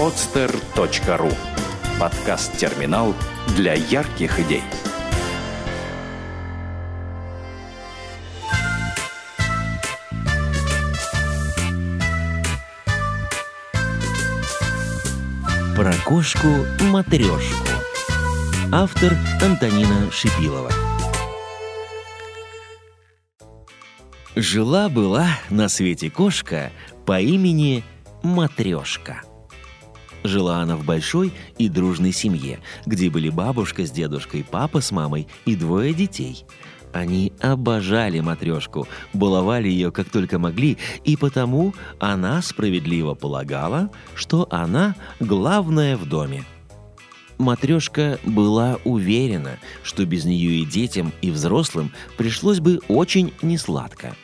podster.ru Подкаст-терминал для ярких идей. Про кошку-матрешку. Автор Антонина Шипилова. Жила-была на свете кошка по имени Матрешка. Жила она в большой и дружной семье, где были бабушка с дедушкой, папа с мамой и двое детей. Они обожали матрешку, баловали ее как только могли, и потому она справедливо полагала, что она главная в доме. Матрешка была уверена, что без нее и детям, и взрослым пришлось бы очень несладко.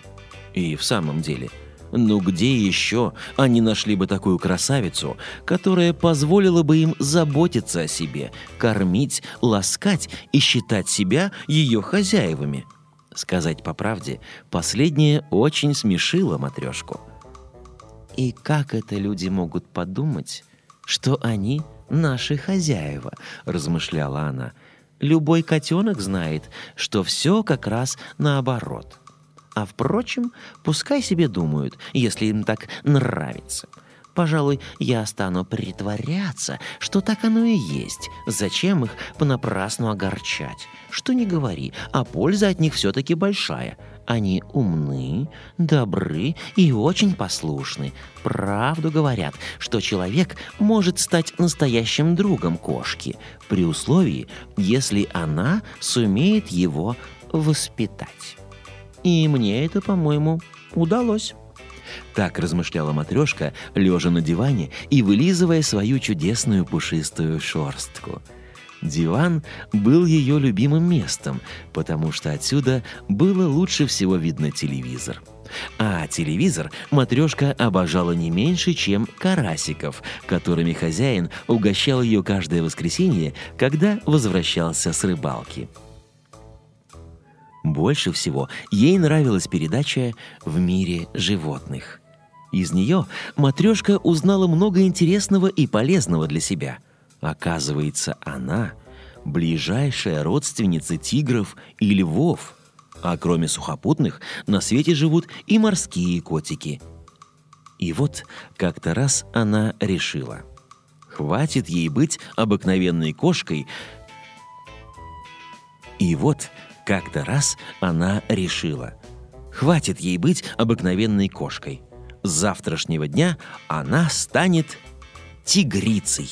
И в самом деле – ну где еще они нашли бы такую красавицу, которая позволила бы им заботиться о себе, кормить, ласкать и считать себя ее хозяевами? Сказать по правде, последнее очень смешило матрешку. И как это люди могут подумать, что они наши хозяева, размышляла она. Любой котенок знает, что все как раз наоборот – а впрочем, пускай себе думают, если им так нравится. Пожалуй, я стану притворяться, что так оно и есть. Зачем их понапрасну огорчать? Что не говори, а польза от них все-таки большая. Они умны, добры и очень послушны. Правду говорят, что человек может стать настоящим другом кошки, при условии, если она сумеет его воспитать. И мне это, по-моему, удалось. Так размышляла матрешка, лежа на диване и вылизывая свою чудесную пушистую шорстку. Диван был ее любимым местом, потому что отсюда было лучше всего видно телевизор. А телевизор матрешка обожала не меньше, чем карасиков, которыми хозяин угощал ее каждое воскресенье, когда возвращался с рыбалки. Больше всего ей нравилась передача «В мире животных». Из нее матрешка узнала много интересного и полезного для себя. Оказывается, она – ближайшая родственница тигров и львов. А кроме сухопутных, на свете живут и морские котики. И вот как-то раз она решила. Хватит ей быть обыкновенной кошкой. И вот как-то раз она решила. Хватит ей быть обыкновенной кошкой. С завтрашнего дня она станет тигрицей.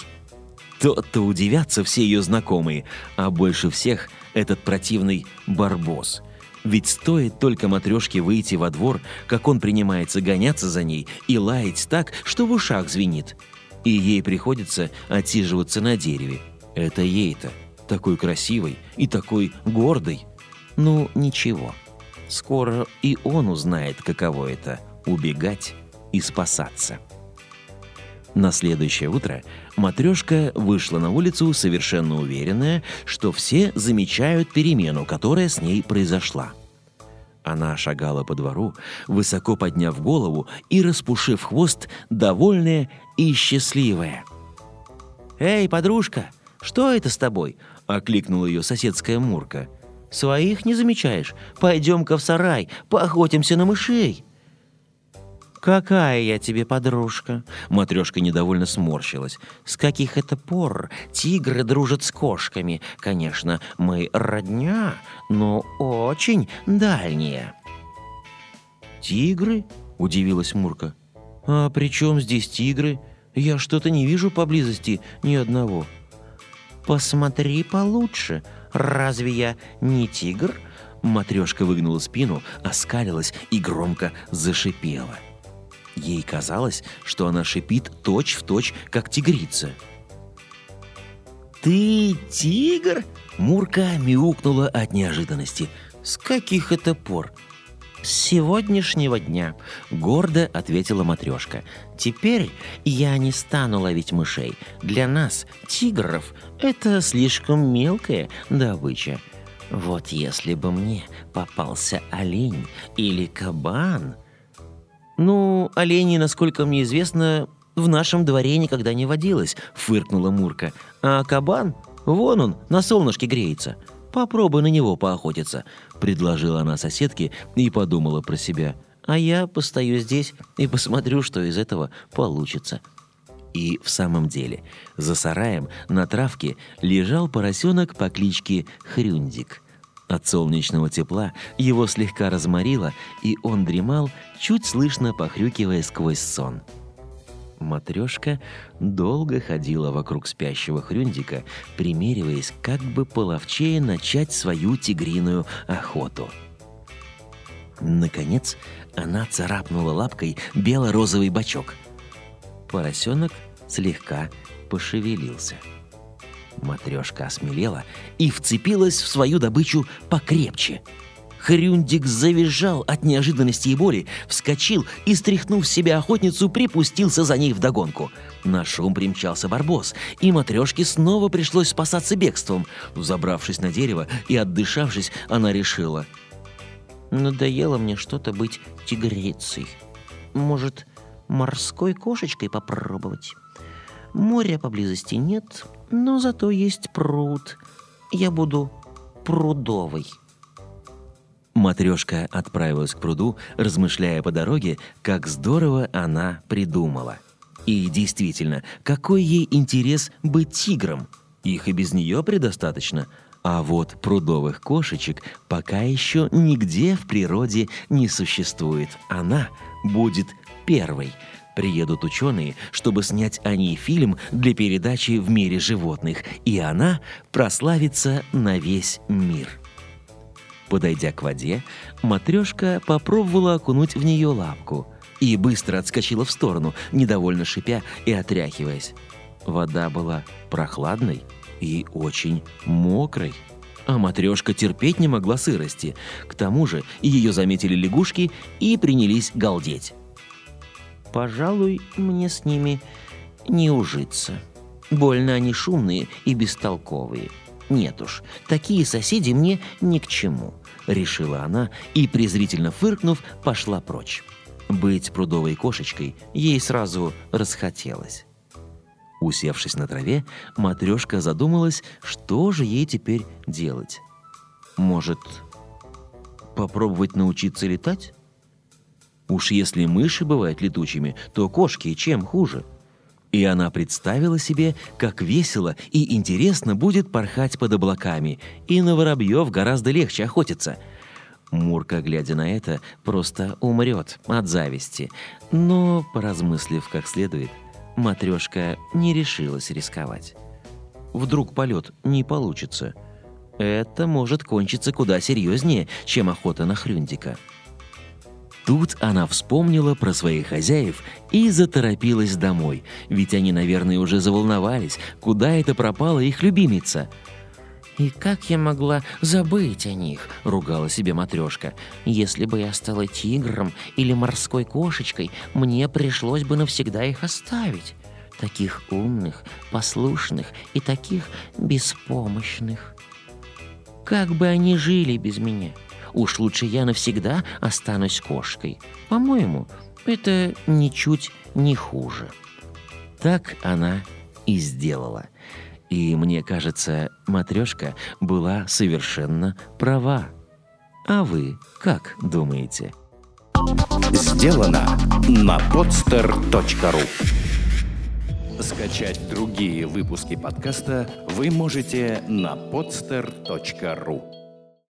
То-то удивятся все ее знакомые, а больше всех этот противный барбос. Ведь стоит только матрешке выйти во двор, как он принимается гоняться за ней и лаять так, что в ушах звенит. И ей приходится отсиживаться на дереве. Это ей-то, такой красивой и такой гордой – ну, ничего. Скоро и он узнает, каково это — убегать и спасаться. На следующее утро матрешка вышла на улицу, совершенно уверенная, что все замечают перемену, которая с ней произошла. Она шагала по двору, высоко подняв голову и распушив хвост, довольная и счастливая. «Эй, подружка, что это с тобой?» — окликнула ее соседская Мурка — Своих не замечаешь? Пойдем-ка в сарай, поохотимся на мышей». «Какая я тебе подружка?» Матрешка недовольно сморщилась. «С каких это пор тигры дружат с кошками? Конечно, мы родня, но очень дальние». «Тигры?» — удивилась Мурка. «А при чем здесь тигры? Я что-то не вижу поблизости ни одного». «Посмотри получше», «Разве я не тигр?» Матрешка выгнула спину, оскалилась и громко зашипела. Ей казалось, что она шипит точь-в-точь, точь, как тигрица. «Ты тигр?» Мурка мяукнула от неожиданности. «С каких это пор?» «С сегодняшнего дня», — гордо ответила матрешка. «Теперь я не стану ловить мышей. Для нас, тигров, это слишком мелкая добыча. Вот если бы мне попался олень или кабан...» «Ну, олени, насколько мне известно, в нашем дворе никогда не водилось», — фыркнула Мурка. «А кабан? Вон он, на солнышке греется. Попробуй на него поохотиться», — предложила она соседке и подумала про себя. «А я постою здесь и посмотрю, что из этого получится». И в самом деле, за сараем на травке лежал поросенок по кличке Хрюндик. От солнечного тепла его слегка разморило, и он дремал, чуть слышно похрюкивая сквозь сон. Матрешка долго ходила вокруг спящего Хрюндика, примериваясь, как бы половчее начать свою тигриную охоту. Наконец, она царапнула лапкой бело-розовый бачок. Поросенок слегка пошевелился. Матрешка осмелела и вцепилась в свою добычу покрепче. Хрюндик завизжал от неожиданности и боли, вскочил и, стряхнув с себя охотницу, припустился за ней вдогонку. На шум примчался барбос, и матрешке снова пришлось спасаться бегством. Забравшись на дерево и отдышавшись, она решила. «Надоело мне что-то быть тигрицей. Может, морской кошечкой попробовать?» Моря поблизости нет, но зато есть пруд. Я буду прудовой. Матрешка отправилась к пруду, размышляя по дороге, как здорово она придумала. И действительно, какой ей интерес быть тигром? Их и без нее предостаточно. А вот прудовых кошечек пока еще нигде в природе не существует. Она будет первой – Приедут ученые, чтобы снять о ней фильм для передачи в мире животных, и она прославится на весь мир. Подойдя к воде, матрешка попробовала окунуть в нее лапку и быстро отскочила в сторону, недовольно шипя и отряхиваясь. Вода была прохладной и очень мокрой. А матрешка терпеть не могла сырости. К тому же ее заметили лягушки и принялись галдеть. Пожалуй, мне с ними не ужиться. Больно они шумные и бестолковые. Нет уж, такие соседи мне ни к чему, решила она и, презрительно фыркнув, пошла прочь. Быть прудовой кошечкой ей сразу расхотелось. Усевшись на траве, матрешка задумалась, что же ей теперь делать. Может, попробовать научиться летать? Уж если мыши бывают летучими, то кошки чем хуже? И она представила себе, как весело и интересно будет порхать под облаками, и на воробьев гораздо легче охотиться. Мурка, глядя на это, просто умрет от зависти. Но, поразмыслив как следует, матрешка не решилась рисковать. Вдруг полет не получится. Это может кончиться куда серьезнее, чем охота на хрюндика. Тут она вспомнила про своих хозяев и заторопилась домой, ведь они, наверное, уже заволновались, куда это пропала их любимица. «И как я могла забыть о них?» — ругала себе матрешка. «Если бы я стала тигром или морской кошечкой, мне пришлось бы навсегда их оставить. Таких умных, послушных и таких беспомощных. Как бы они жили без меня?» Уж лучше я навсегда останусь кошкой. По-моему, это ничуть не хуже. Так она и сделала. И мне кажется, матрешка была совершенно права. А вы как думаете? Сделано на podster.ru Скачать другие выпуски подкаста вы можете на podster.ru